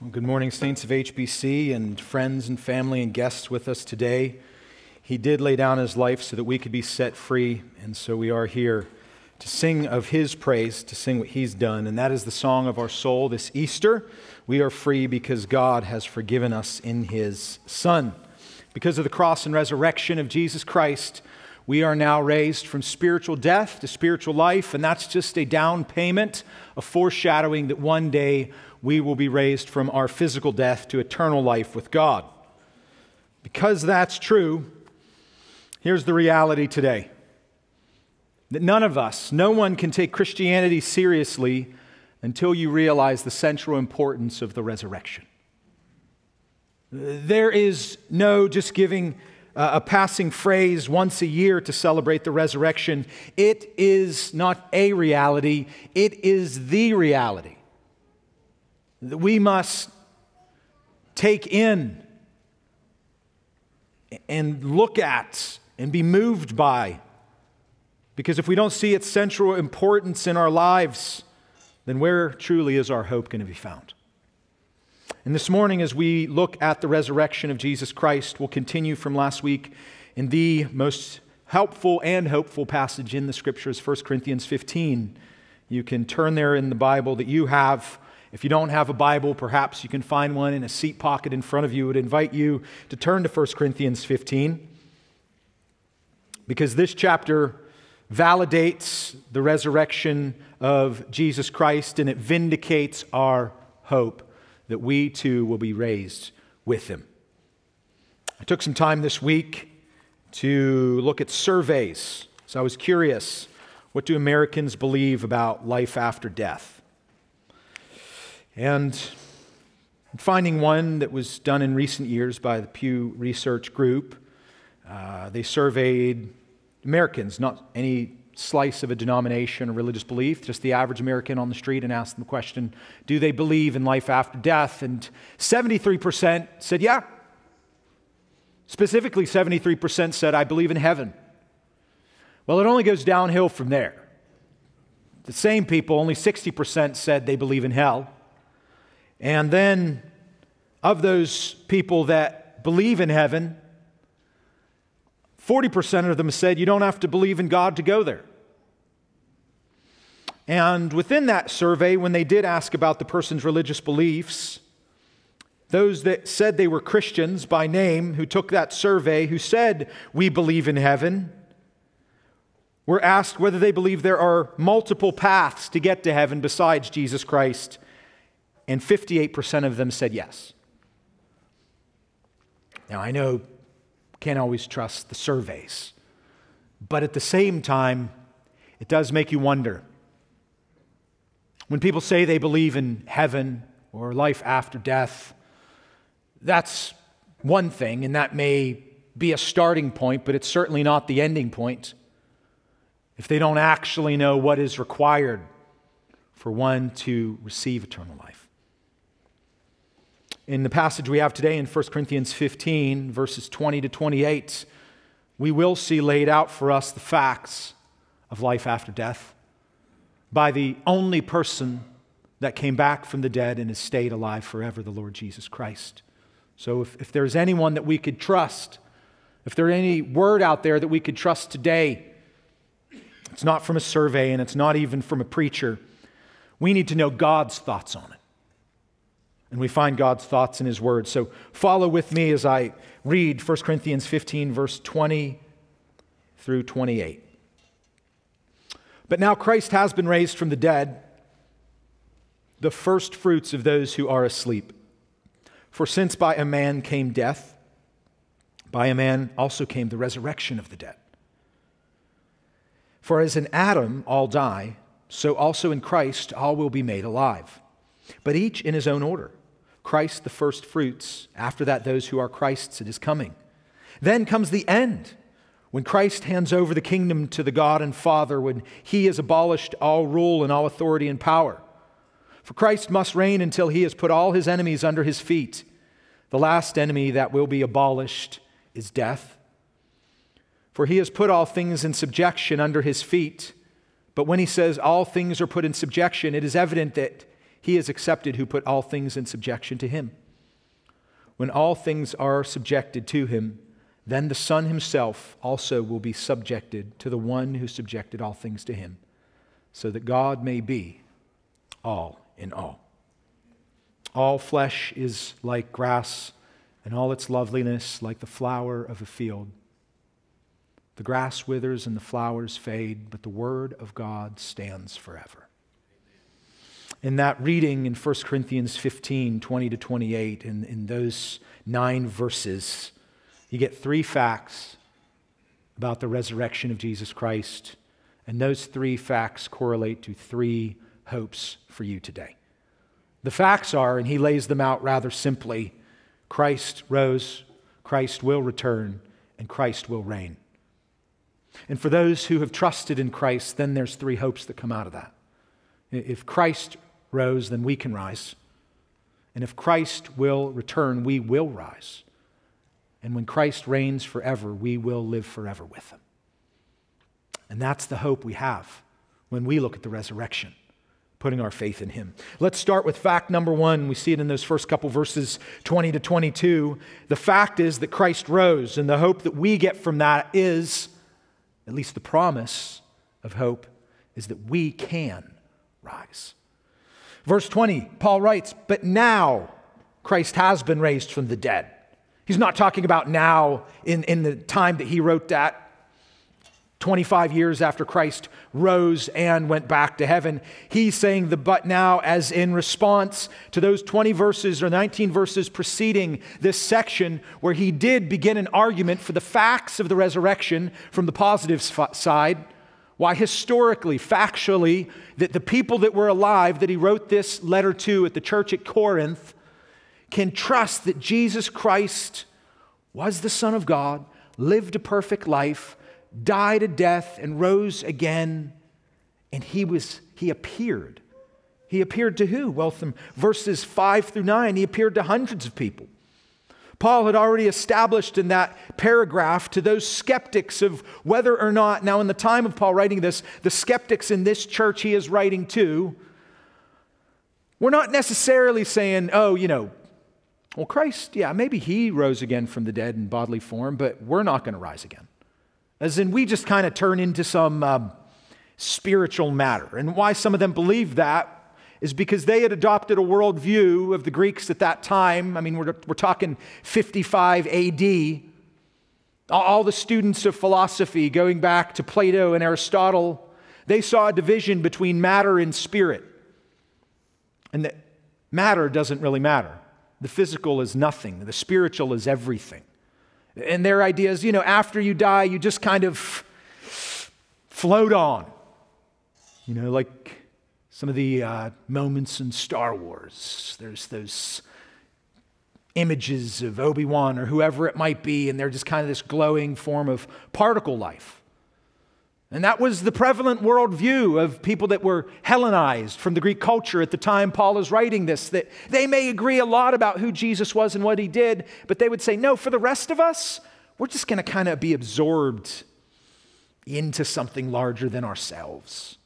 Well, good morning, saints of HBC and friends and family and guests with us today. He did lay down his life so that we could be set free, and so we are here to sing of his praise, to sing what he's done, and that is the song of our soul this Easter. We are free because God has forgiven us in his Son. Because of the cross and resurrection of Jesus Christ, we are now raised from spiritual death to spiritual life, and that's just a down payment, a foreshadowing that one day we will be raised from our physical death to eternal life with God. Because that's true, here's the reality today that none of us, no one can take Christianity seriously until you realize the central importance of the resurrection. There is no just giving a passing phrase once a year to celebrate the resurrection. It is not a reality, it is the reality that we must take in and look at and be moved by. Because if we don't see its central importance in our lives, then where truly is our hope going to be found? And this morning, as we look at the resurrection of Jesus Christ, we'll continue from last week in the most helpful and hopeful passage in the scriptures, 1 Corinthians 15. You can turn there in the Bible that you have if you don't have a Bible, perhaps you can find one in a seat pocket in front of you. I would invite you to turn to 1 Corinthians 15 because this chapter validates the resurrection of Jesus Christ and it vindicates our hope that we too will be raised with him. I took some time this week to look at surveys. So I was curious what do Americans believe about life after death? And finding one that was done in recent years by the Pew Research Group, uh, they surveyed Americans, not any slice of a denomination or religious belief, just the average American on the street, and asked them the question Do they believe in life after death? And 73% said, Yeah. Specifically, 73% said, I believe in heaven. Well, it only goes downhill from there. The same people, only 60% said they believe in hell. And then, of those people that believe in heaven, 40% of them said you don't have to believe in God to go there. And within that survey, when they did ask about the person's religious beliefs, those that said they were Christians by name, who took that survey, who said, We believe in heaven, were asked whether they believe there are multiple paths to get to heaven besides Jesus Christ and 58% of them said yes. Now, I know can't always trust the surveys, but at the same time, it does make you wonder. When people say they believe in heaven or life after death, that's one thing, and that may be a starting point, but it's certainly not the ending point. If they don't actually know what is required for one to receive eternal life in the passage we have today in 1 Corinthians 15, verses 20 to 28, we will see laid out for us the facts of life after death by the only person that came back from the dead and has stayed alive forever, the Lord Jesus Christ. So if, if there's anyone that we could trust, if there's any word out there that we could trust today, it's not from a survey and it's not even from a preacher. We need to know God's thoughts on it. And we find God's thoughts in His Word. So follow with me as I read 1 Corinthians 15, verse 20 through 28. But now Christ has been raised from the dead, the first fruits of those who are asleep. For since by a man came death, by a man also came the resurrection of the dead. For as in Adam all die, so also in Christ all will be made alive, but each in his own order. Christ the first fruits, after that, those who are Christ's at his coming. Then comes the end, when Christ hands over the kingdom to the God and Father, when he has abolished all rule and all authority and power. For Christ must reign until he has put all his enemies under his feet. The last enemy that will be abolished is death. For he has put all things in subjection under his feet. But when he says all things are put in subjection, it is evident that he is accepted who put all things in subjection to him. When all things are subjected to him, then the Son himself also will be subjected to the one who subjected all things to him, so that God may be all in all. All flesh is like grass, and all its loveliness like the flower of a field. The grass withers and the flowers fade, but the word of God stands forever. In that reading in 1 Corinthians 15 20 to 28, in, in those nine verses, you get three facts about the resurrection of Jesus Christ, and those three facts correlate to three hopes for you today. The facts are, and he lays them out rather simply Christ rose, Christ will return, and Christ will reign. And for those who have trusted in Christ, then there's three hopes that come out of that. If Christ rose, then we can rise. And if Christ will return, we will rise. And when Christ reigns forever, we will live forever with him. And that's the hope we have when we look at the resurrection putting our faith in him. Let's start with fact number one. We see it in those first couple verses 20 to 22. The fact is that Christ rose, and the hope that we get from that is, at least the promise of hope, is that we can rise. Verse 20, Paul writes, But now Christ has been raised from the dead. He's not talking about now in, in the time that he wrote that 25 years after Christ rose and went back to heaven. He's saying the but now as in response to those 20 verses or 19 verses preceding this section where he did begin an argument for the facts of the resurrection from the positive side. Why, historically, factually, that the people that were alive that he wrote this letter to at the church at Corinth can trust that Jesus Christ was the Son of God, lived a perfect life died a death and rose again, and he was he appeared. He appeared to who? Well, from verses 5 through 9, he appeared to hundreds of people. Paul had already established in that paragraph to those skeptics of whether or not, now in the time of Paul writing this, the skeptics in this church he is writing to, we're not necessarily saying, oh, you know, well, Christ, yeah, maybe he rose again from the dead in bodily form, but we're not going to rise again. As in, we just kind of turn into some um, spiritual matter. And why some of them believe that is because they had adopted a worldview of the Greeks at that time. I mean, we're, we're talking 55 AD. All the students of philosophy, going back to Plato and Aristotle, they saw a division between matter and spirit. And that matter doesn't really matter. The physical is nothing, the spiritual is everything. And their idea is, you know, after you die, you just kind of float on. You know, like some of the uh, moments in Star Wars. There's those images of Obi Wan or whoever it might be, and they're just kind of this glowing form of particle life. And that was the prevalent worldview of people that were Hellenized from the Greek culture at the time Paul is writing this, that they may agree a lot about who Jesus was and what he did, but they would say, no, for the rest of us, we're just going to kind of be absorbed into something larger than ourselves.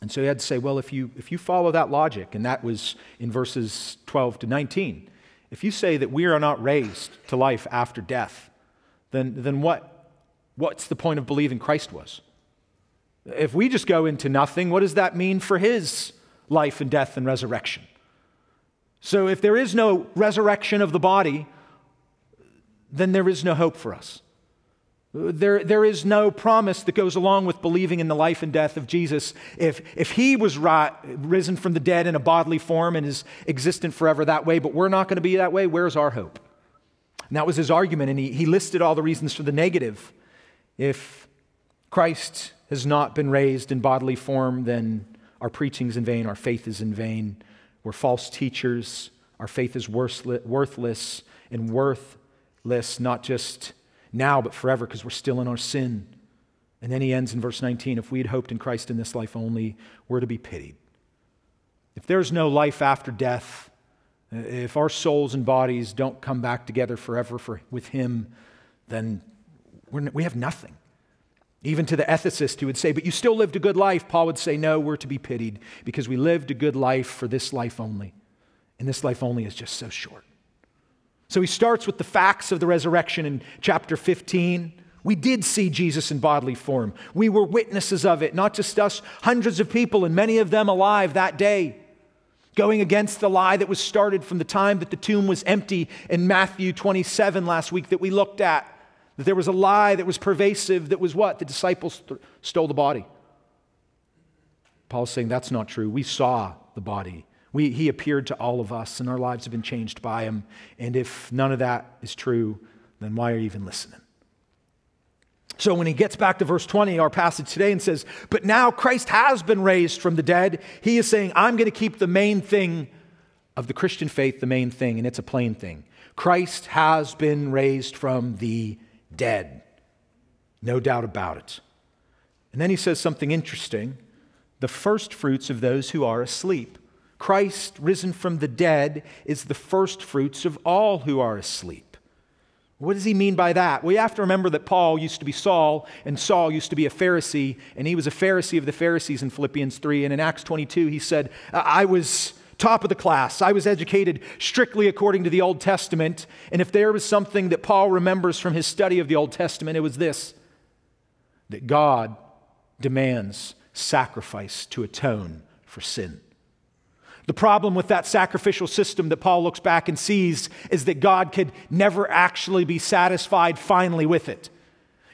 And so he had to say, well, if you, if you follow that logic, and that was in verses 12 to 19, if you say that we are not raised to life after death, then, then what? What's the point of believing Christ was? If we just go into nothing, what does that mean for his life and death and resurrection? So, if there is no resurrection of the body, then there is no hope for us. There, there is no promise that goes along with believing in the life and death of Jesus. If, if he was ri- risen from the dead in a bodily form and is existent forever that way, but we're not going to be that way, where's our hope? And that was his argument, and he, he listed all the reasons for the negative. If Christ has not been raised in bodily form, then our preaching is in vain, our faith is in vain. We're false teachers, our faith is worthless and worthless, not just now, but forever, because we're still in our sin. And then he ends in verse 19 if we had hoped in Christ in this life only, we're to be pitied. If there's no life after death, if our souls and bodies don't come back together forever for, with him, then we're, we have nothing. Even to the ethicist who would say, But you still lived a good life, Paul would say, No, we're to be pitied because we lived a good life for this life only. And this life only is just so short. So he starts with the facts of the resurrection in chapter 15. We did see Jesus in bodily form. We were witnesses of it, not just us, hundreds of people, and many of them alive that day, going against the lie that was started from the time that the tomb was empty in Matthew 27 last week that we looked at. That there was a lie that was pervasive, that was what? The disciples th- stole the body. Paul's saying that's not true. We saw the body. We, he appeared to all of us, and our lives have been changed by him. And if none of that is true, then why are you even listening? So when he gets back to verse 20, our passage today, and says, But now Christ has been raised from the dead, he is saying, I'm going to keep the main thing of the Christian faith, the main thing, and it's a plain thing. Christ has been raised from the dead. No doubt about it. And then he says something interesting the first fruits of those who are asleep. Christ, risen from the dead, is the first fruits of all who are asleep. What does he mean by that? Well, you have to remember that Paul used to be Saul, and Saul used to be a Pharisee, and he was a Pharisee of the Pharisees in Philippians 3. And in Acts 22, he said, I was top of the class. I was educated strictly according to the Old Testament. And if there was something that Paul remembers from his study of the Old Testament, it was this that God demands sacrifice to atone for sin. The problem with that sacrificial system that Paul looks back and sees is that God could never actually be satisfied finally with it.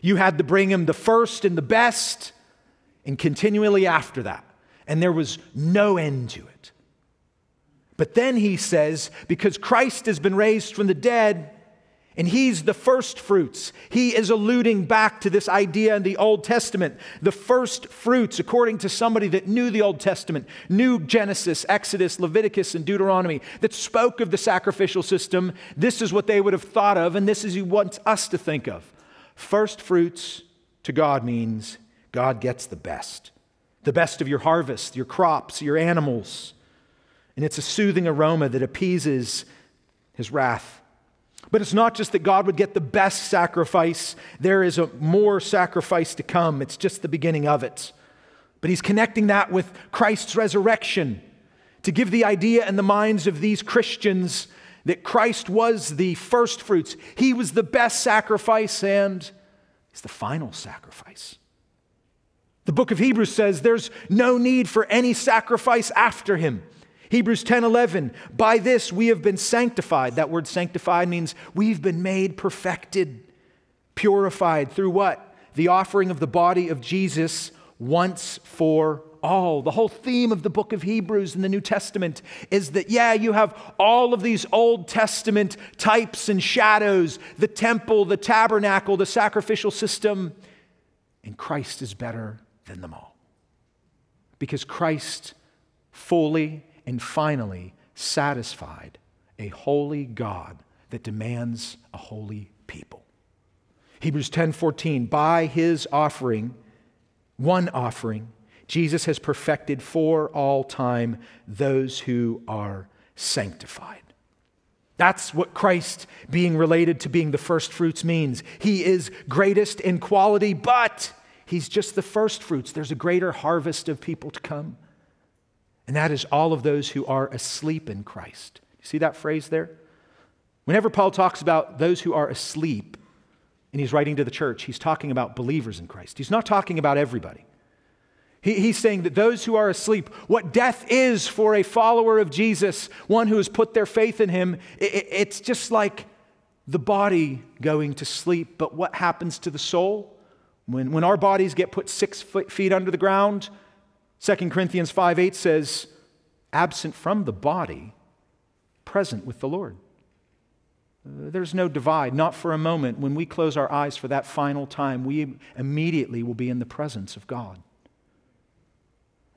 You had to bring him the first and the best, and continually after that. And there was no end to it. But then he says, because Christ has been raised from the dead, and he's the first fruits. He is alluding back to this idea in the Old Testament. The first fruits, according to somebody that knew the Old Testament, knew Genesis, Exodus, Leviticus, and Deuteronomy, that spoke of the sacrificial system. This is what they would have thought of, and this is what he wants us to think of. First fruits to God means God gets the best the best of your harvest, your crops, your animals. And it's a soothing aroma that appeases his wrath. But it's not just that God would get the best sacrifice, there is a more sacrifice to come. It's just the beginning of it. But he's connecting that with Christ's resurrection to give the idea in the minds of these Christians that Christ was the first fruits. He was the best sacrifice and he's the final sacrifice. The book of Hebrews says there's no need for any sacrifice after him. Hebrews 10 11, by this we have been sanctified. That word sanctified means we've been made perfected, purified through what? The offering of the body of Jesus once for all. The whole theme of the book of Hebrews in the New Testament is that, yeah, you have all of these Old Testament types and shadows the temple, the tabernacle, the sacrificial system, and Christ is better than them all. Because Christ fully and finally satisfied a holy God that demands a holy people. Hebrews 10:14 by his offering one offering Jesus has perfected for all time those who are sanctified. That's what Christ being related to being the first fruits means. He is greatest in quality, but he's just the first fruits. There's a greater harvest of people to come and that is all of those who are asleep in Christ. You see that phrase there? Whenever Paul talks about those who are asleep, and he's writing to the church, he's talking about believers in Christ. He's not talking about everybody. He, he's saying that those who are asleep, what death is for a follower of Jesus, one who has put their faith in him, it, it's just like the body going to sleep. But what happens to the soul? When, when our bodies get put six feet under the ground, 2 Corinthians 5 8 says, absent from the body, present with the Lord. Uh, there's no divide, not for a moment. When we close our eyes for that final time, we immediately will be in the presence of God.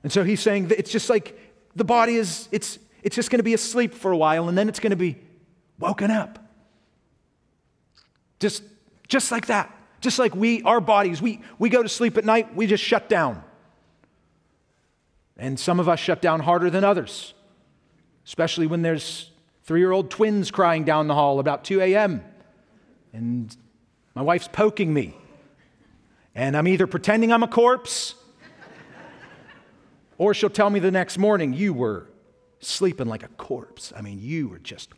And so he's saying that it's just like the body is, it's, it's just going to be asleep for a while and then it's going to be woken up. Just, just like that. Just like we, our bodies, we, we go to sleep at night, we just shut down. And some of us shut down harder than others, especially when there's three year old twins crying down the hall about 2 a.m. And my wife's poking me. And I'm either pretending I'm a corpse, or she'll tell me the next morning, You were sleeping like a corpse. I mean, you were just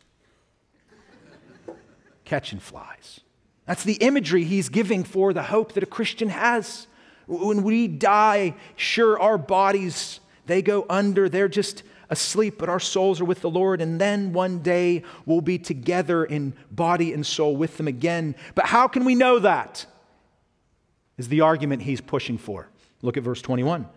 catching flies. That's the imagery he's giving for the hope that a Christian has. When we die, sure, our bodies, they go under, they're just asleep, but our souls are with the Lord, and then one day we'll be together in body and soul with them again. But how can we know that? Is the argument he's pushing for. Look at verse 21.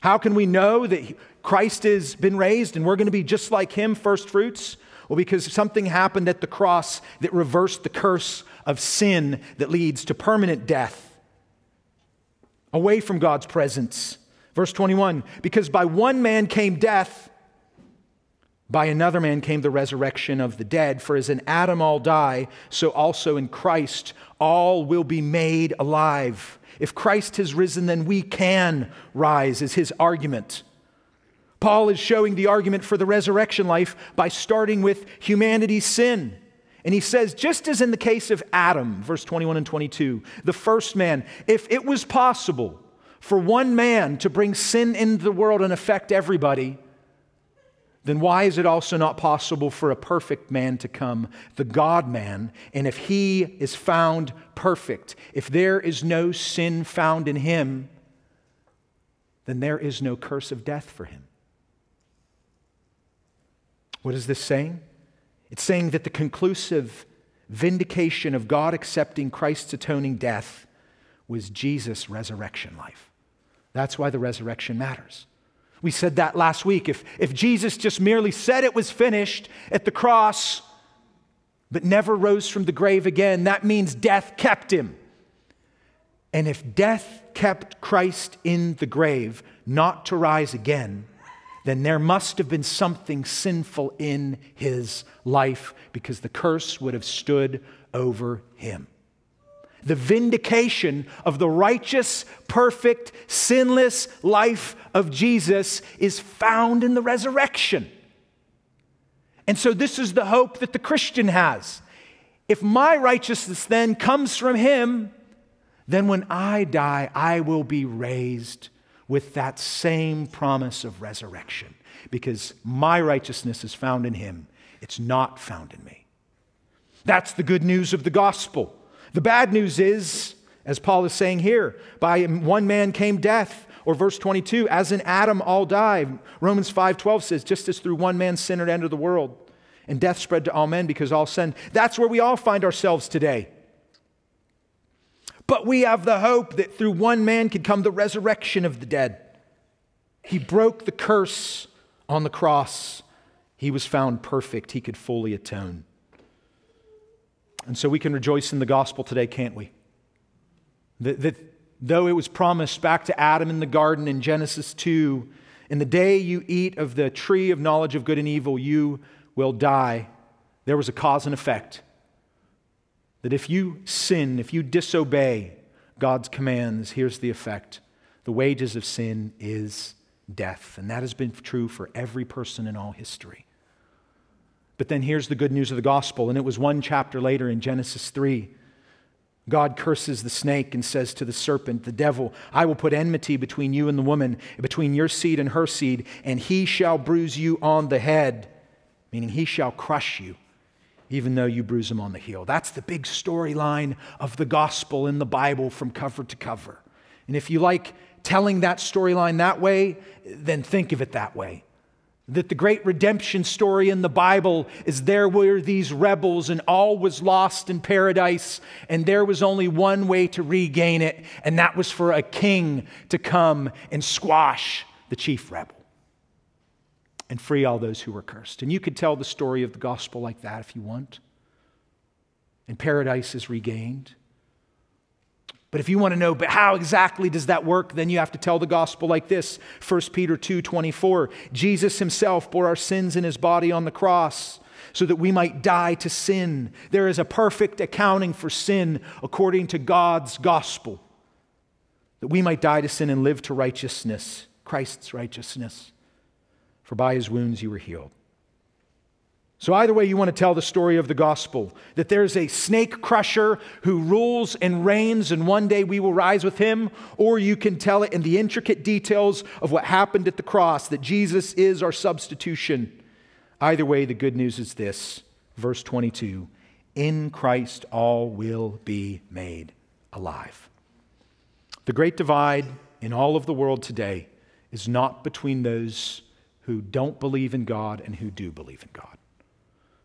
How can we know that Christ has been raised and we're going to be just like him, first fruits? Well, because something happened at the cross that reversed the curse of sin that leads to permanent death, away from God's presence. Verse 21 Because by one man came death, by another man came the resurrection of the dead. For as in Adam all die, so also in Christ all will be made alive. If Christ has risen, then we can rise, is his argument. Paul is showing the argument for the resurrection life by starting with humanity's sin. And he says, just as in the case of Adam, verse 21 and 22, the first man, if it was possible for one man to bring sin into the world and affect everybody, then why is it also not possible for a perfect man to come, the God man? And if he is found perfect, if there is no sin found in him, then there is no curse of death for him. What is this saying? It's saying that the conclusive vindication of God accepting Christ's atoning death was Jesus' resurrection life. That's why the resurrection matters. We said that last week. If, if Jesus just merely said it was finished at the cross, but never rose from the grave again, that means death kept him. And if death kept Christ in the grave, not to rise again, then there must have been something sinful in his life because the curse would have stood over him. The vindication of the righteous, perfect, sinless life of Jesus is found in the resurrection. And so, this is the hope that the Christian has. If my righteousness then comes from him, then when I die, I will be raised with that same promise of resurrection because my righteousness is found in him. It's not found in me. That's the good news of the gospel. The bad news is, as Paul is saying here, by one man came death. Or verse 22, as in Adam all die. Romans 5:12 says, just as through one man sin entered the world, and death spread to all men because all sinned. That's where we all find ourselves today. But we have the hope that through one man could come the resurrection of the dead. He broke the curse on the cross. He was found perfect. He could fully atone. And so we can rejoice in the gospel today, can't we? That, that though it was promised back to Adam in the garden in Genesis 2, in the day you eat of the tree of knowledge of good and evil, you will die. There was a cause and effect that if you sin, if you disobey God's commands, here's the effect the wages of sin is death. And that has been true for every person in all history. But then here's the good news of the gospel, and it was one chapter later in Genesis 3. God curses the snake and says to the serpent, the devil, I will put enmity between you and the woman, between your seed and her seed, and he shall bruise you on the head, meaning he shall crush you even though you bruise him on the heel. That's the big storyline of the gospel in the Bible from cover to cover. And if you like telling that storyline that way, then think of it that way. That the great redemption story in the Bible is there were these rebels and all was lost in paradise, and there was only one way to regain it, and that was for a king to come and squash the chief rebel and free all those who were cursed. And you could tell the story of the gospel like that if you want. And paradise is regained. But if you want to know but how exactly does that work, then you have to tell the gospel like this. 1 Peter 2 24. Jesus himself bore our sins in his body on the cross so that we might die to sin. There is a perfect accounting for sin according to God's gospel, that we might die to sin and live to righteousness, Christ's righteousness for by his wounds you were healed. So, either way, you want to tell the story of the gospel that there's a snake crusher who rules and reigns, and one day we will rise with him, or you can tell it in the intricate details of what happened at the cross, that Jesus is our substitution. Either way, the good news is this verse 22 In Christ all will be made alive. The great divide in all of the world today is not between those who don't believe in God and who do believe in God.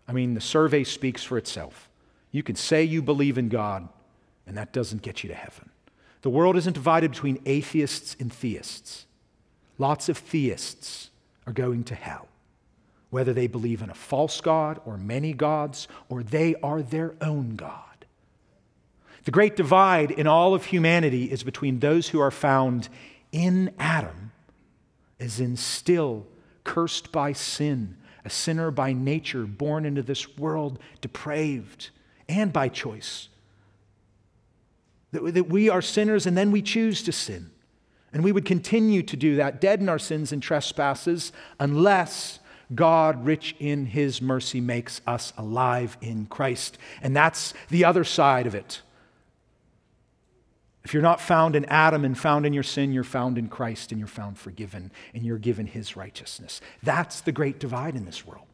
I mean, the survey speaks for itself. You can say you believe in God, and that doesn't get you to heaven. The world isn't divided between atheists and theists. Lots of theists are going to hell, whether they believe in a false God or many gods, or they are their own God. The great divide in all of humanity is between those who are found in Adam, as in still cursed by sin, a sinner by nature, born into this world depraved and by choice. That, that we are sinners and then we choose to sin. And we would continue to do that, dead in our sins and trespasses, unless God, rich in his mercy, makes us alive in Christ. And that's the other side of it. If you're not found in Adam and found in your sin, you're found in Christ and you're found forgiven and you're given his righteousness. That's the great divide in this world.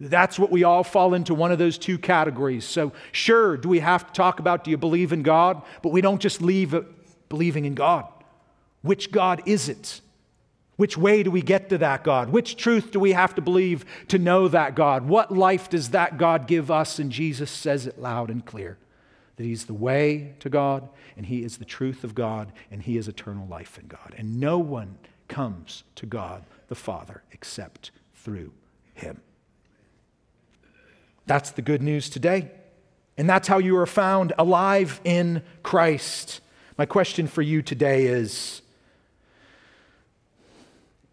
That's what we all fall into one of those two categories. So, sure, do we have to talk about do you believe in God? But we don't just leave believing in God. Which God is it? Which way do we get to that God? Which truth do we have to believe to know that God? What life does that God give us? And Jesus says it loud and clear that He's the way to God, and He is the truth of God, and He is eternal life in God. And no one comes to God the Father except through Him. That's the good news today. And that's how you are found alive in Christ. My question for you today is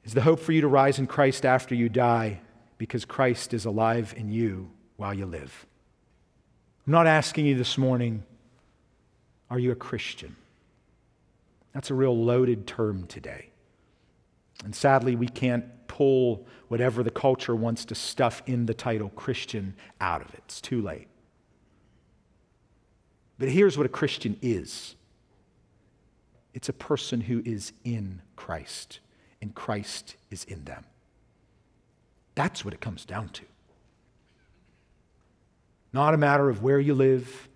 Is the hope for you to rise in Christ after you die because Christ is alive in you while you live? I'm not asking you this morning, are you a Christian? That's a real loaded term today. And sadly, we can't pull whatever the culture wants to stuff in the title Christian out of it. It's too late. But here's what a Christian is it's a person who is in Christ, and Christ is in them. That's what it comes down to. Not a matter of where you live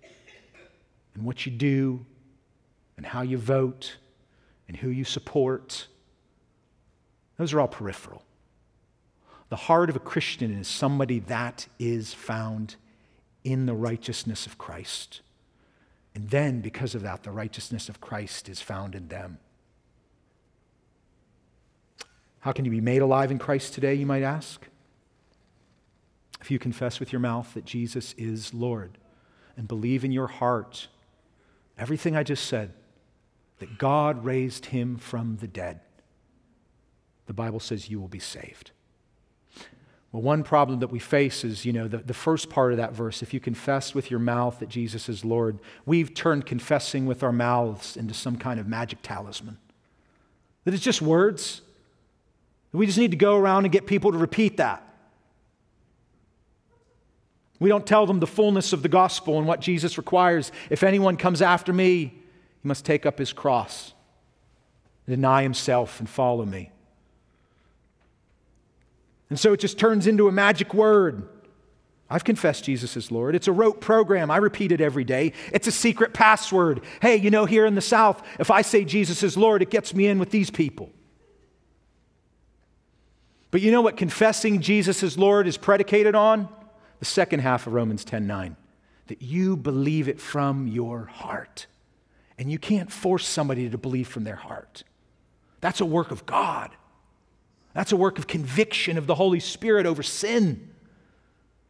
and what you do and how you vote and who you support. Those are all peripheral. The heart of a Christian is somebody that is found in the righteousness of Christ. And then, because of that, the righteousness of Christ is found in them. How can you be made alive in Christ today, you might ask? If you confess with your mouth that Jesus is Lord and believe in your heart everything I just said, that God raised him from the dead, the Bible says you will be saved. Well, one problem that we face is, you know, the, the first part of that verse, if you confess with your mouth that Jesus is Lord, we've turned confessing with our mouths into some kind of magic talisman. That it's just words. We just need to go around and get people to repeat that. We don't tell them the fullness of the gospel and what Jesus requires. If anyone comes after me, he must take up his cross, deny himself, and follow me. And so it just turns into a magic word. I've confessed Jesus is Lord. It's a rote program. I repeat it every day. It's a secret password. Hey, you know, here in the South, if I say Jesus is Lord, it gets me in with these people. But you know what confessing Jesus is Lord is predicated on? The second half of Romans 10 9, that you believe it from your heart. And you can't force somebody to believe from their heart. That's a work of God. That's a work of conviction of the Holy Spirit over sin.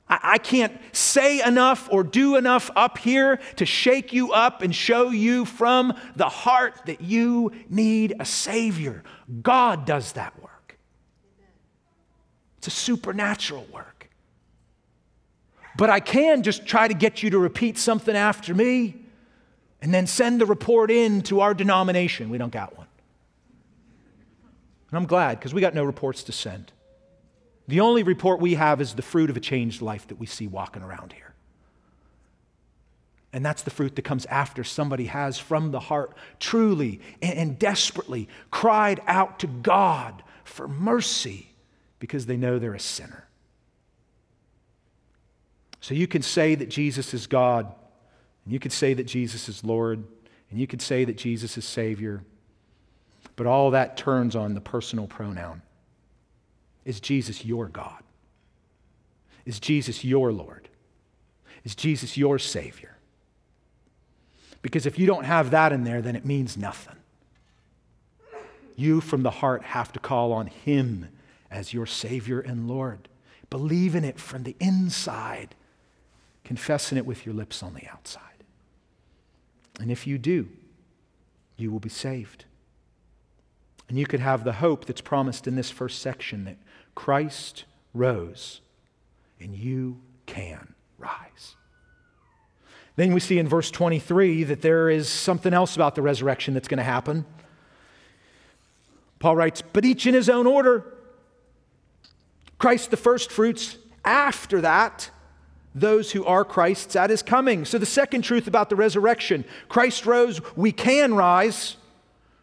I, I can't say enough or do enough up here to shake you up and show you from the heart that you need a Savior. God does that work. It's a supernatural work. But I can just try to get you to repeat something after me and then send the report in to our denomination. We don't got one. And I'm glad because we got no reports to send. The only report we have is the fruit of a changed life that we see walking around here. And that's the fruit that comes after somebody has, from the heart, truly and, desperately cried out to God for mercy because they know they're a sinner. So you can say that Jesus is God, and you can say that Jesus is Lord, and you can say that Jesus is Savior, but all that turns on the personal pronoun. Is Jesus your God? Is Jesus your Lord? Is Jesus your Savior? Because if you don't have that in there, then it means nothing. You from the heart have to call on Him as your Savior and Lord. Believe in it from the inside, confessing it with your lips on the outside. And if you do, you will be saved. And you could have the hope that's promised in this first section that Christ rose and you can rise. Then we see in verse 23 that there is something else about the resurrection that's going to happen. Paul writes, but each in his own order. Christ the first fruits, after that, those who are Christ's at his coming. So, the second truth about the resurrection Christ rose, we can rise.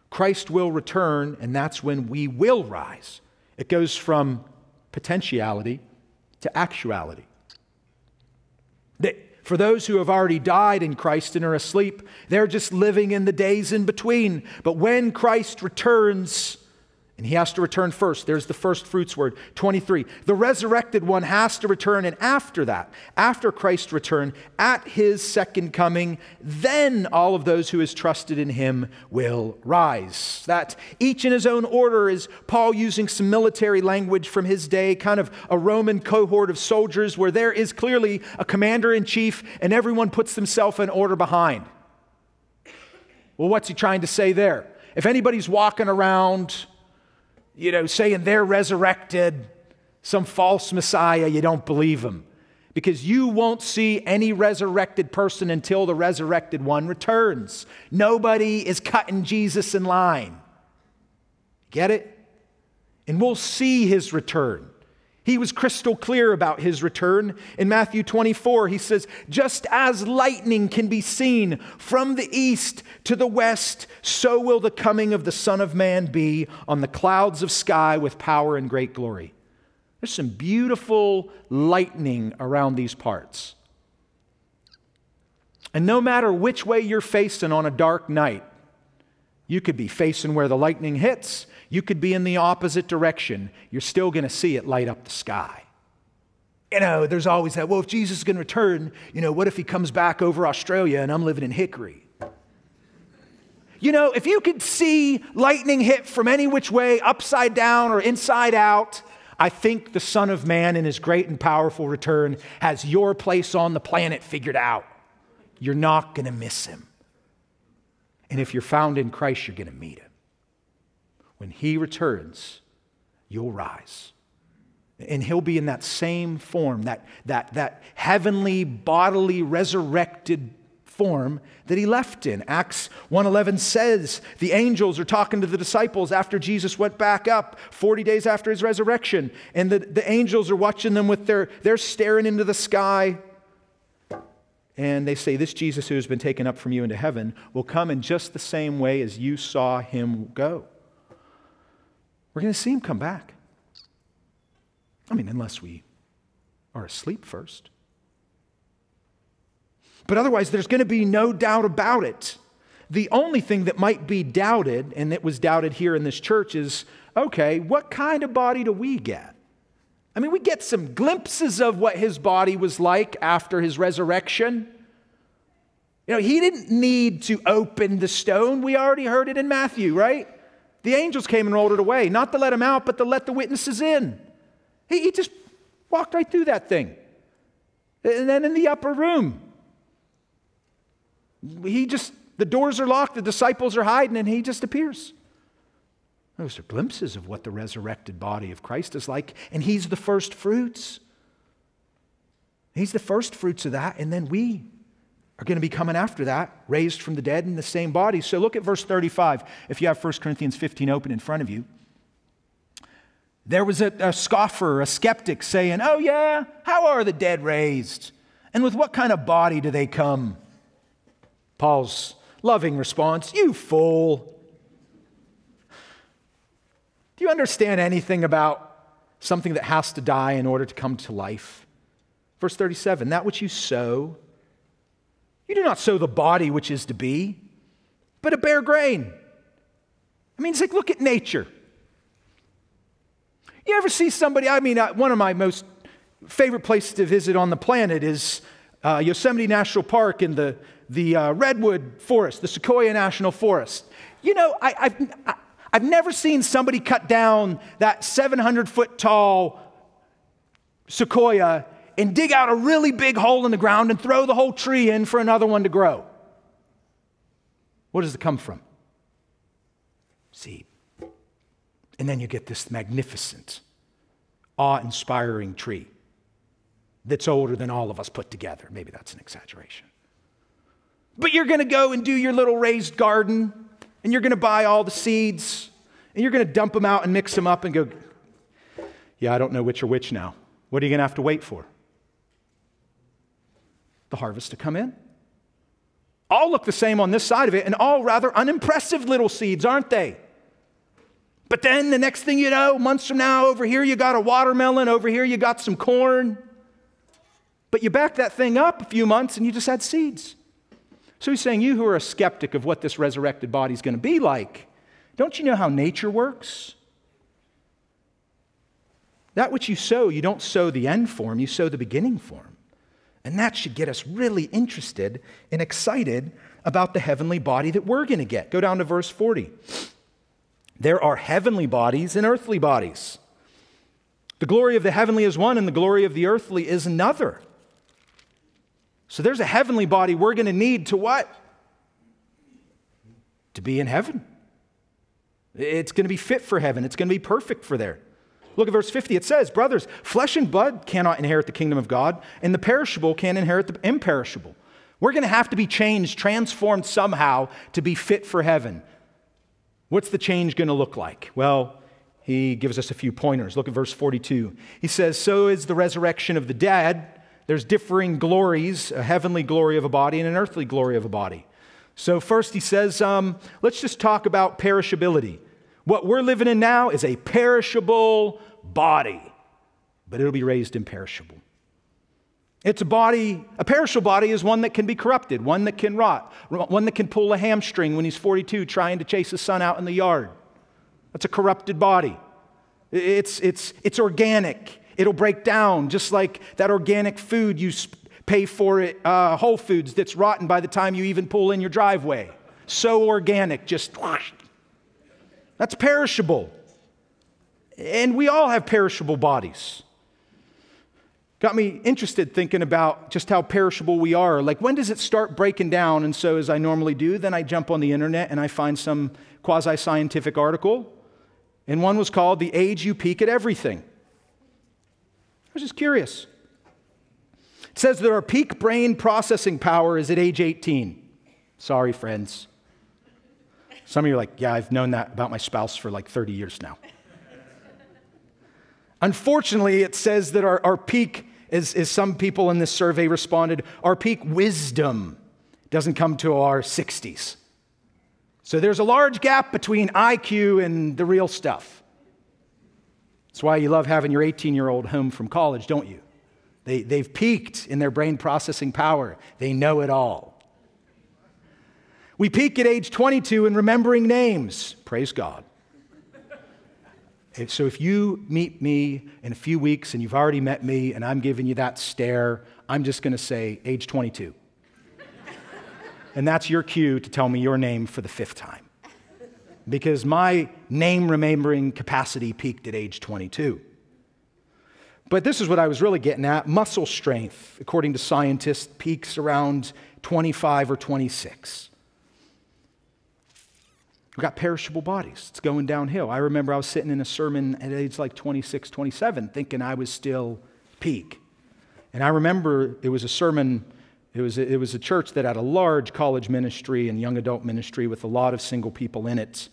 Christ will return, and that's when we will rise. It goes from potentiality to actuality. For those who have already died in Christ and are asleep, they're just living in the days in between. But when Christ returns, and he has to return first. There's the first fruits word. 23. The resurrected one has to return, and after that, after Christ's return, at his second coming, then all of those who has trusted in him will rise. That each in his own order is Paul using some military language from his day, kind of a Roman cohort of soldiers where there is clearly a commander in chief and everyone puts themselves in order behind. Well, what's he trying to say there? If anybody's walking around, you know, saying they're resurrected, some false Messiah, you don't believe them. Because you won't see any resurrected person until the resurrected one returns. Nobody is cutting Jesus in line. Get it? And we'll see his return. He was crystal clear about his return. In Matthew 24, he says, Just as lightning can be seen from the east to the west, so will the coming of the Son of Man be on the clouds of sky with power and great glory. There's some beautiful lightning around these parts. And no matter which way you're facing on a dark night, you could be facing where the lightning hits, you could be in the opposite direction. You're still going to see it light up the sky. You know, there's always that, well, if Jesus is going to return, you know, what if he comes back over Australia and I'm living in Hickory? You know, if you could see lightning hit from any which way, upside down or inside out, I think the Son of Man in his great and powerful return has your place on the planet figured out. You're not going to miss him. And if you're found in Christ, you're going to meet him when he returns, you'll rise. And he'll be in that same form, that, that, that heavenly, bodily, resurrected form that he left in. Acts 1:11 says the angels are talking to the disciples after Jesus went back up 40 days after his resurrection. And the, the angels are watching them with their, they're staring into the sky. And they say, This Jesus who has been taken up from you into heaven will come in just the same way as you saw him go. We're going to see him come back. I mean, unless we are asleep first. But otherwise, there's going to be no doubt about it. The only thing that might be doubted, and that was doubted here in this church, is okay, what kind of body do we get? I mean, we get some glimpses of what his body was like after his resurrection. You know, he didn't need to open the stone. We already heard it in Matthew, right? The angels came and rolled it away, not to let him out, but to let the witnesses in. He, he just walked right through that thing. And then in the upper room, he just, the doors are locked, the disciples are hiding, and he just appears. Those are glimpses of what the resurrected body of Christ is like, and he's the first fruits. He's the first fruits of that, and then we are going to be coming after that, raised from the dead in the same body. So look at verse 35. If you have 1 Corinthians 15 open in front of you, There was a, a, scoffer, a skeptic saying, Oh, yeah, how are the dead raised? And with what kind of body do they come? Paul's loving response, You fool. Do you understand anything about something that has to die in order to come to life? Verse 37 That which you sow, you do not sow the body which is to be, but a bare grain. I mean, it's like, look at nature. You ever see somebody? I mean, uh, one of my most favorite places to visit on the planet is uh, Yosemite National Park in the, the uh, Redwood Forest, the Sequoia National Forest. You know, I, I've, I've never seen somebody cut down that 700 foot tall sequoia and dig out a really big hole in the ground and throw the whole tree in for another one to grow. Where does it come from? Seed. And then you get this magnificent, awe inspiring tree that's older than all of us put together. Maybe that's an exaggeration. But you're going to go and do your little raised garden, and you're going to buy all the seeds, and you're going to dump them out and mix them up and go, Yeah, I don't know which are which now. What are you going to have to wait for? The harvest to come in. All look the same on this side of it, and all rather unimpressive little seeds, aren't they? But then the next thing you know, months from now, over here you got a watermelon, over here you got some corn. But you back that thing up a few months and you just had seeds. So he's saying, You who are a skeptic of what this resurrected body is going to be like, don't you know how nature works? That which you sow, you don't sow the end form, you sow the beginning form. And that should get us really interested and excited about the heavenly body that we're going to get. Go down to verse 40. There are heavenly bodies and earthly bodies. The glory of the heavenly is one, and the glory of the earthly is another. So there's a heavenly body we're going to need to what? To be in heaven. It's going to be fit for heaven, it's going to be perfect for there. Look at verse 50. It says, Brothers, flesh and blood cannot inherit the kingdom of God, and the perishable can't inherit the imperishable. We're going to have to be changed, transformed somehow to be fit for heaven. What's the change going to look like? Well, he gives us a few pointers. Look at verse 42. He says, So is the resurrection of the dead. There's differing glories, a heavenly glory of a body and an earthly glory of a body. So, first, he says, um, let's just talk about perishability. What we're living in now is a perishable body, but it'll be raised imperishable. It's a body, a perishable body is one that can be corrupted, one that can rot, one that can pull a hamstring when he's 42 trying to chase his son out in the yard. That's a corrupted body. It's, it's, it's organic. It'll break down just like that organic food you pay for at uh, Whole Foods that's rotten by the time you even pull in your driveway. So organic, just that's perishable. And we all have perishable bodies. Got me interested thinking about just how perishable we are. Like, when does it start breaking down? And so, as I normally do, then I jump on the internet and I find some quasi scientific article. And one was called The Age You Peak at Everything. I was just curious. It says that our peak brain processing power is at age 18. Sorry, friends. Some of you are like, yeah, I've known that about my spouse for like 30 years now. Unfortunately, it says that our, our peak as, as some people in this survey responded, our peak wisdom doesn't come to our 60s. So there's a large gap between IQ and the real stuff. That's why you love having your 18 year old home from college, don't you? They, they've peaked in their brain processing power, they know it all. We peak at age 22 in remembering names. Praise God. So if you meet me in a few weeks and you've already met me and I'm giving you that stare, I'm just going to say age 22. and that's your cue to tell me your name for the fifth time. Because my name remembering capacity peaked at age 22. But this is what I was really getting at. Muscle strength, according to scientists, peaks around 25 or 26. We've got perishable bodies. It's going downhill. I remember I was sitting in a sermon at age like 26, 27, thinking I was still peak. And I remember it was a sermon, it was a, it was a church that had a large college ministry and young adult ministry with a lot of single people in it.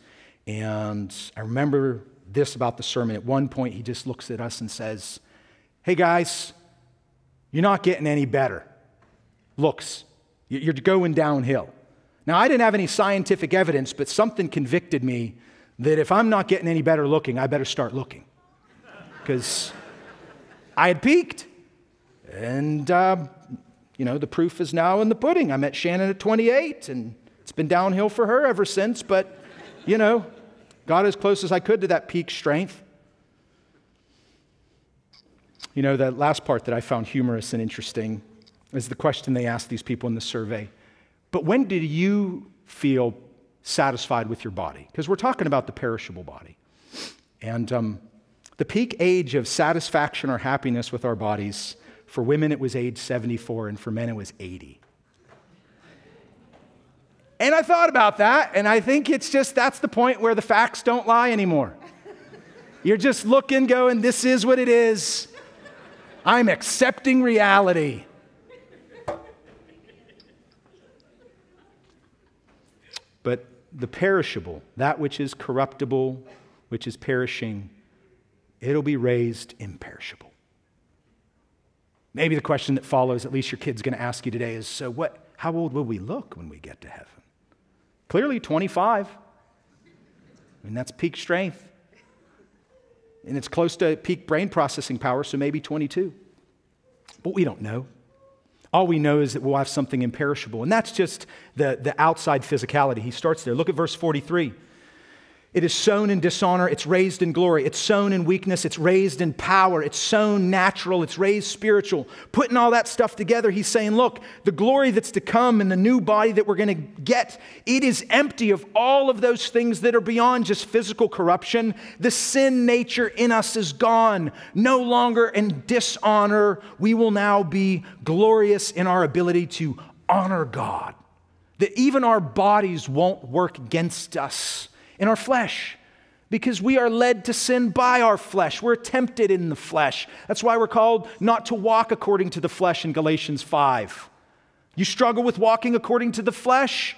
And I remember this about the sermon. At one point, he just looks at us and says, Hey guys, you're not getting any better. Looks, you're going downhill. Now, I didn't have any scientific evidence, but something convicted me that if I'm not getting any better looking, I better start looking. Because I had peaked. And, uh, you know, the proof is now in the pudding. I met Shannon at 28, and it's been downhill for her ever since, but, you know, got as close as I could to that peak strength. You know, that last part that I found humorous and interesting is the question they asked these people in the survey. But when did you feel satisfied with your body? Because we're talking about the perishable body. And um, the peak age of satisfaction or happiness with our bodies, for women it was age 74, and for men it was 80. And I thought about that, and I think it's just that's the point where the facts don't lie anymore. You're just looking, going, this is what it is. I'm accepting reality. But the perishable, that which is corruptible, which is perishing, it'll be raised imperishable. Maybe the question that follows, at least your kid's going to ask you today, is so what, how old will we look when we get to heaven? Clearly 25. I mean, that's peak strength. And it's close to peak brain processing power, so maybe 22. But we don't know. All we know is that we'll have something imperishable. And that's just the, the outside physicality. He starts there. Look at verse 43. It is sown in dishonor, it's raised in glory. It's sown in weakness, it's raised in power. It's sown natural, it's raised spiritual. Putting all that stuff together, he's saying, look, the glory that's to come and the new body that we're going to get, it is empty of all of those things that are beyond just physical corruption. The sin nature in us is gone. No longer in dishonor. We will now be glorious in our ability to honor God. That even our bodies won't work against us in our flesh because we are led to sin by our flesh. We're tempted in the flesh. That's why we're called not to walk according to the flesh in Galatians 5. You struggle with walking according to the flesh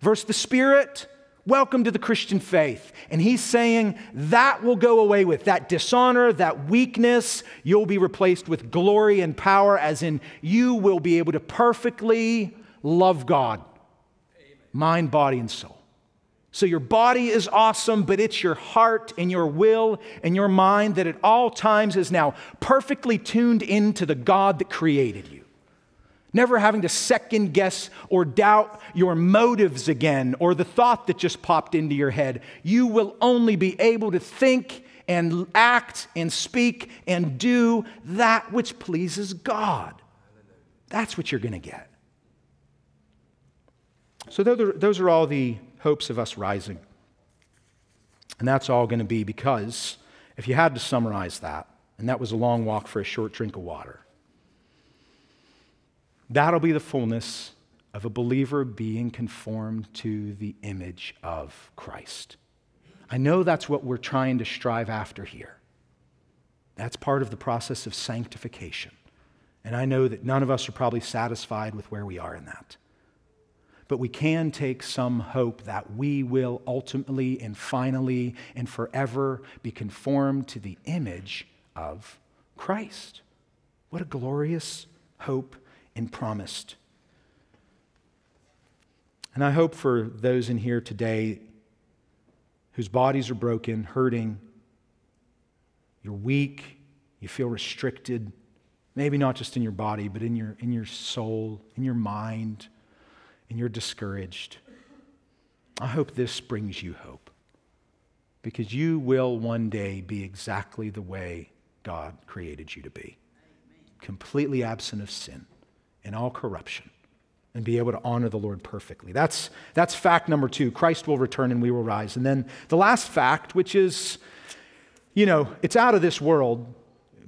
versus the spirit? Welcome to the Christian faith. And he's saying that will go away with that dishonor, that weakness. You'll be replaced with glory and power, as in you will be able to perfectly love God, mind, body, and soul. So your body is awesome, but it's your heart and your will and your mind that at all times is now perfectly tuned into the God that created you. Never having to second guess or doubt your motives again or the thought that just popped into your head. You will only be able to think and act and speak and do that which pleases God. That's what you're going to get. So, those are all the hopes of us rising. And that's all going to be because, if you had to summarize that, and that was a long walk for a short drink of water, that'll be the fullness of a believer being conformed to the image of Christ. I know that's what we're trying to strive after here. That's part of the process of sanctification. And I know that none of us are probably satisfied with where we are in that but we can take some hope that we will ultimately and finally and forever be conformed to the image of Christ. What a glorious hope and promised. And I hope for those in here today whose bodies are broken, hurting, you're weak, you feel restricted, maybe not just in your body, but in your, in your soul, in your mind and you're discouraged, I hope this brings you hope because you will one day be exactly the way God created you to be completely absent of sin and all corruption and be able to honor the Lord perfectly. That's, that's fact number two. Christ will return and we will rise. And then the last fact, which is, you know, it's out of this world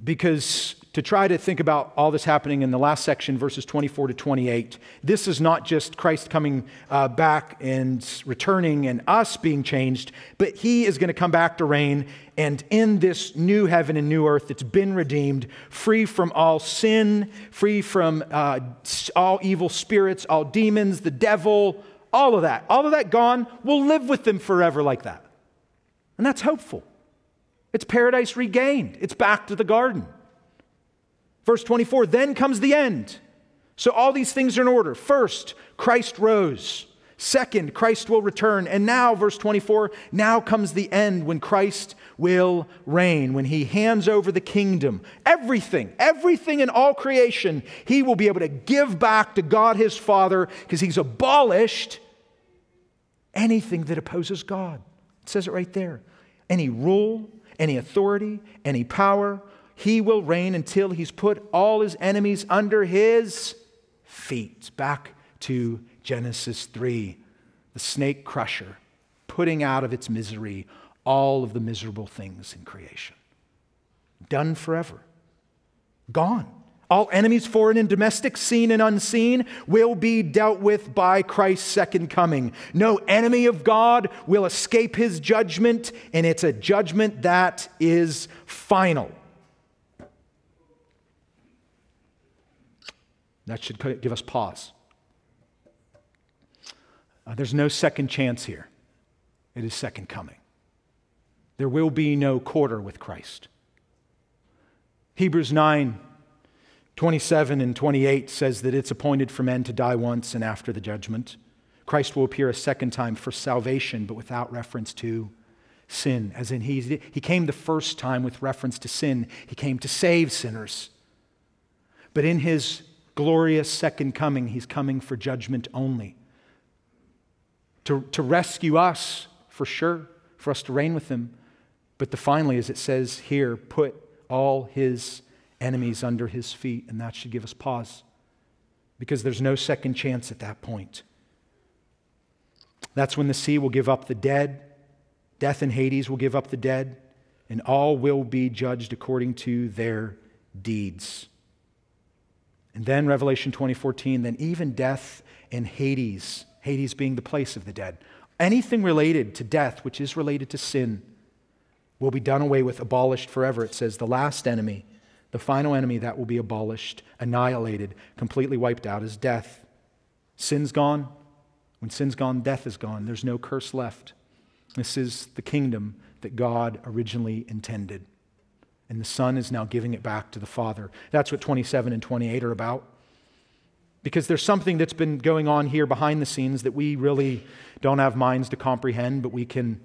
because to try to think about all this happening in the last section, verses 24 to 28. This is not just Christ coming uh, back and returning and us being changed, but he is going to come back to reign. And in this new heaven and new earth that's been redeemed, free from all sin, free from uh, all evil spirits, all demons, the devil, all of that, all of that gone, we'll live with them forever like that. And that's hopeful. It's paradise regained, it's back to the garden. Verse 24, then comes the end. So all these things are in order. First, Christ rose. Second, Christ will return. And now, verse 24, now comes the end when Christ will reign, when he hands over the kingdom. Everything, everything in all creation, he will be able to give back to God his Father because he's abolished anything that opposes God. It says it right there. Any rule, any authority, any power, he will reign until he's put all his enemies under his feet. Back to Genesis 3, the snake crusher, putting out of its misery all of the miserable things in creation. Done forever. Gone. All enemies, foreign and domestic, seen and unseen, will be dealt with by Christ's second coming. No enemy of God will escape his judgment, and it's a judgment that is final. That should give us pause. Uh, there's no second chance here. It is second coming. There will be no quarter with Christ. Hebrews 9 27 and 28 says that it's appointed for men to die once and after the judgment. Christ will appear a second time for salvation, but without reference to sin. As in, he, he came the first time with reference to sin, he came to save sinners. But in his glorious second coming, he's coming for judgment only to, to rescue us, for sure, for us to reign with him. But the finally, as it says here, put all his enemies under his feet, and that should give us pause because there's no second chance at that point. That's when the sea will give up the dead, death and Hades will give up the dead, and all will be judged according to their deeds. And then Revelation 20:14, then even death and Hades Hades being the place of the dead. Anything related to death, which is related to sin, will be done away with, abolished forever. It says the last enemy, the final enemy that will be abolished, annihilated, completely wiped out is death. Sin's gone. When sin's gone, death is gone. There's no curse left. This is the kingdom that God originally intended. And the Son is now giving it back to the Father. That's what 27 and 28 are about because there's something that's been going on here behind the scenes that we really don't have minds to comprehend, but we can,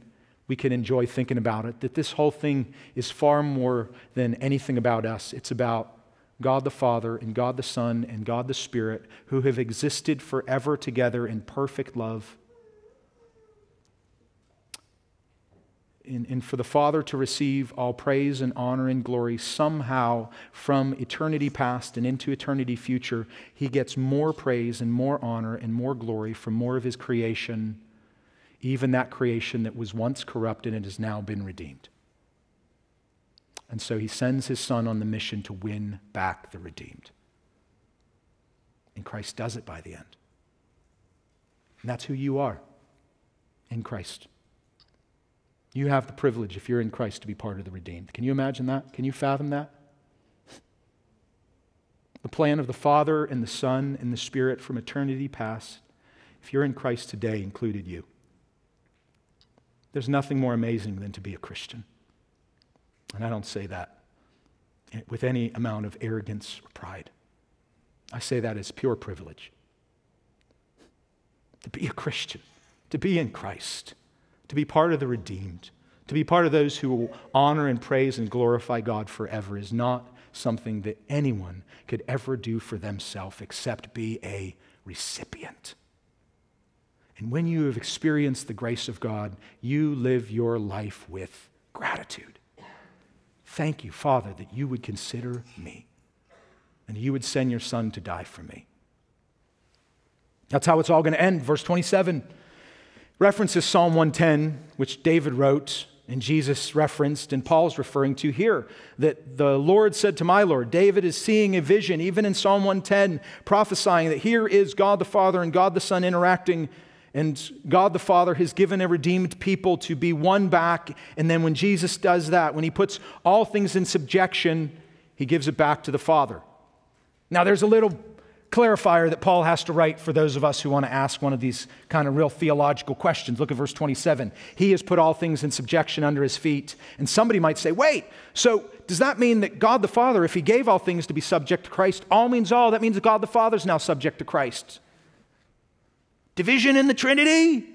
we can enjoy thinking about it. That this whole thing is far more than anything about us. It's about God the Father and God the Son and God the Spirit who have existed forever together in perfect love and, for the Father to receive all praise and honor and glory somehow from eternity past and into eternity future, he gets more praise and more honor and more glory from more of his creation, even that creation that was once corrupted and has now been redeemed. And so he sends his son on the mission to win back the redeemed. And Christ does it by the end. And that's who you are in Christ. You have the privilege, if you're in Christ, to be part of the redeemed. Can you imagine that? Can you fathom that? The plan of the Father and the Son and the Spirit from eternity past, if you're in Christ today, included you. There's nothing more amazing than to be a Christian. And I don't say that with any amount of arrogance or pride. I say that as pure privilege. To be a Christian, to be in Christ to be part of the redeemed, to be part of those who will honor and praise and glorify God forever is not something that anyone could ever do for themselves except be a recipient. And when you have experienced the grace of God, you live your life with gratitude. Thank you, Father, that you would consider me and you would send your Son to die for me. That's how it's all going to end. Verse 27 references Psalm 110, which David wrote and Jesus referenced, and Paul's referring to here. That the Lord said to my Lord, David is seeing a vision, even in Psalm 110, prophesying that here is God the Father and God the Son interacting, and God the Father has given a redeemed people to be won back. And then when Jesus does that, when he puts all things in subjection, he gives it back to the Father. Now, there's a little clarifier that Paul has to write for those of us who want to ask one of these kind of real theological questions. Look at verse 27. He has put all things in subjection under his feet. And somebody might say, wait, so does that mean that God the Father, if he gave all things to be subject to Christ, all means all? That means that God the Father is now subject to Christ. Division in the Trinity?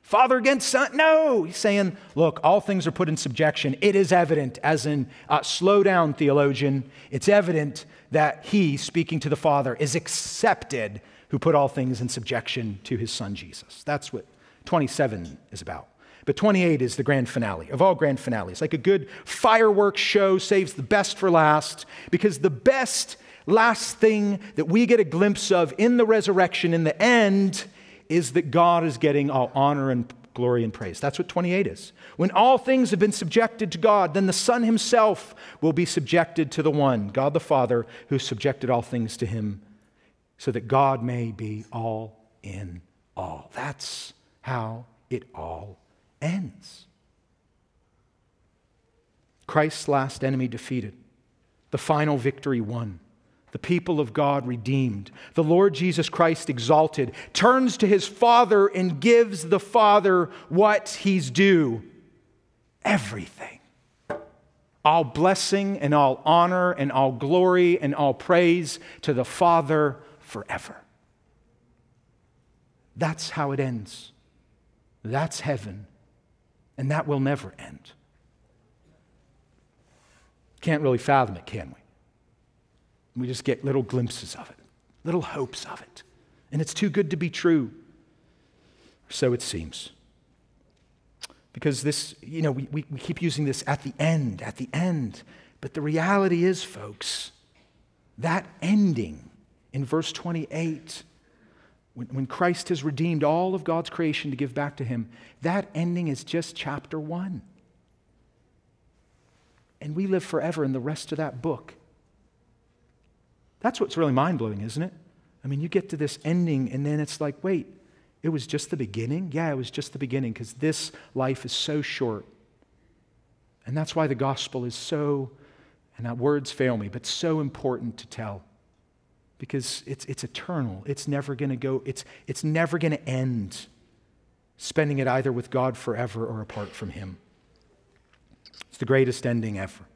Father against Son? No. He's saying, look, all things are put in subjection. It is evident, as in, uh, slow down, theologian. It's evident that he, speaking to the Father, is accepted who put all things in subjection to his Son Jesus. That's what 27 is about. But 28 is the grand finale of all grand finales. Like a good fireworks show saves the best for last because the best last thing that we get a glimpse of in the resurrection in the end is that God is getting all honor and glory and praise. That's what 28 is. When all things have been subjected to God, then the Son himself will be subjected to the one, God the Father, who subjected all things to him, so that God may be all in all. That's how it all ends. Christ's last enemy defeated, the final victory won the people of God redeemed, the Lord Jesus Christ exalted, turns to his Father and gives the Father what he's due everything. All blessing and all honor and all glory and all praise to the Father forever. That's how it ends. That's heaven. And that will never end. Can't really fathom it, can we? We just get little glimpses of it, little hopes of it. And it's too good to be true. So it seems. Because this, you know, we, we, keep using this at the end, at the end. But the reality is, folks, that ending in verse 28, when, when Christ has redeemed all of God's creation to give back to him, that ending is just chapter one. And we live forever in the rest of that book. That's what's really mind blowing, isn't it? I mean, you get to this ending, and then it's like, wait, it was just the beginning? Yeah, it was just the beginning because this life is so short. And that's why the gospel is so, and that words fail me, but so important to tell. Because it's, it's eternal. It's never going to go, it's, it's never going to end spending it either with God forever or apart from Him. It's the greatest ending ever.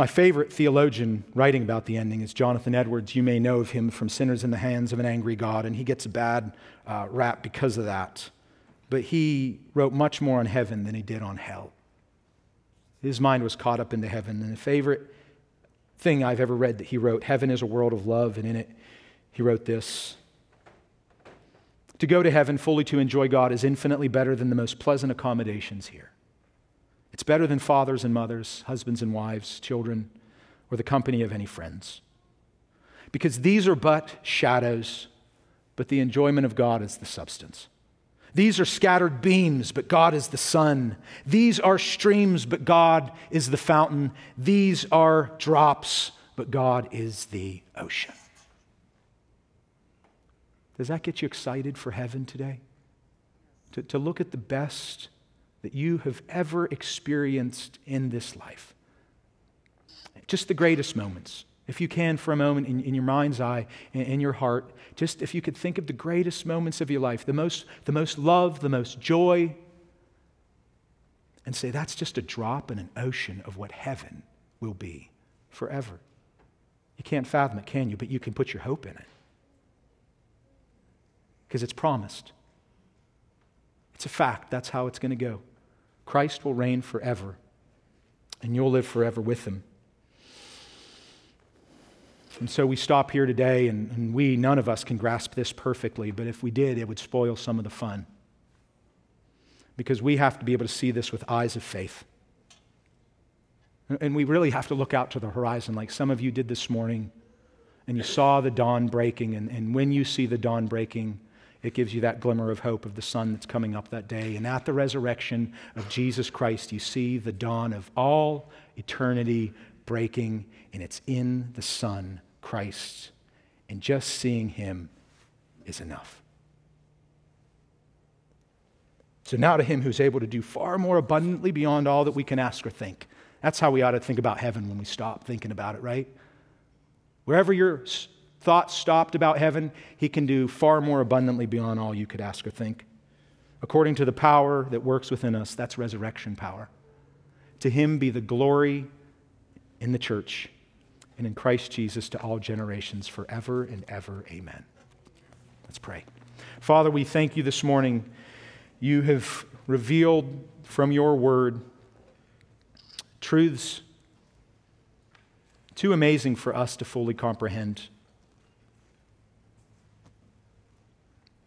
My favorite theologian writing about the ending is Jonathan Edwards. You may know of him from Sinners in the Hands of an Angry God, and he gets a bad uh, rap because of that. But he wrote much more on heaven than he did on hell. His mind was caught up into heaven. And the favorite thing I've ever read that he wrote Heaven is a world of love, and in it, he wrote this To go to heaven fully to enjoy God is infinitely better than the most pleasant accommodations here. It's better than fathers and mothers, husbands and wives, children, or the company of any friends. Because these are but shadows, but the enjoyment of God is the substance. These are scattered beams, but God is the sun. These are streams, but God is the fountain. These are drops, but God is the ocean. Does that get you excited for heaven today? To, to look at the best that you have ever experienced in this life. Just the greatest moments. If you can, for a moment, in, in your mind's eye, in, in your heart, just if you could think of the greatest moments of your life, the most, the most love, the most joy, and say, that's just a drop in an ocean of what heaven will be forever. You can't fathom it, can you? But you can put your hope in it because it's promised. It's a fact. That's how it's going to go. Christ will reign forever, and you'll live forever with him. And so we stop here today, and, and, we, none of us can grasp this perfectly, but if we did, it would spoil some of the fun. Because we have to be able to see this with eyes of faith. And we really have to look out to the horizon, like some of you did this morning, and you saw the dawn breaking. And, and when you see the dawn breaking, it gives you that glimmer of hope of the sun that's coming up that day. And at the resurrection of Jesus Christ, you see the dawn of all eternity breaking, and it's in the Son, Christ. And just seeing him is enough. So now to him who's able to do far more abundantly beyond all that we can ask or think. That's how we ought to think about heaven when we stop thinking about it, right? Wherever you're thoughts stopped about heaven, He can do far more abundantly beyond all you could ask or think. According to the power that works within us, that's resurrection power. To Him be the glory in the church and in Christ Jesus to all generations forever and ever. Amen. Let's pray. Father, we thank you this morning. You have revealed from your word truths too amazing for us to fully comprehend.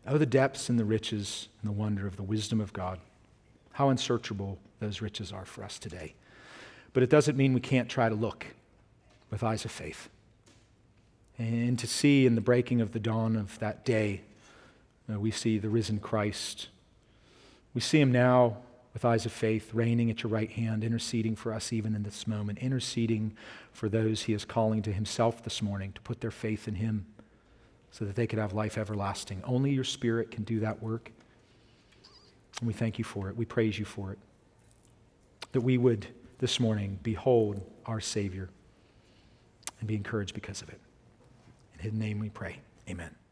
Oh, the depths and the riches and the wonder of the wisdom of God. How unsearchable those riches are for us today. But it doesn't mean we can't try to look with eyes of faith and to see in the breaking of the dawn of that day, uh, we see the risen Christ. We see him now with eyes of faith, reigning at your right hand, interceding for us even in this moment, interceding for those he is calling to himself this morning to put their faith in him so that they could have life everlasting. Only your Spirit can do that work. And we thank you for it. We praise you for it. That we would this morning behold our Savior and be encouraged because of it. In his name we pray. Amen.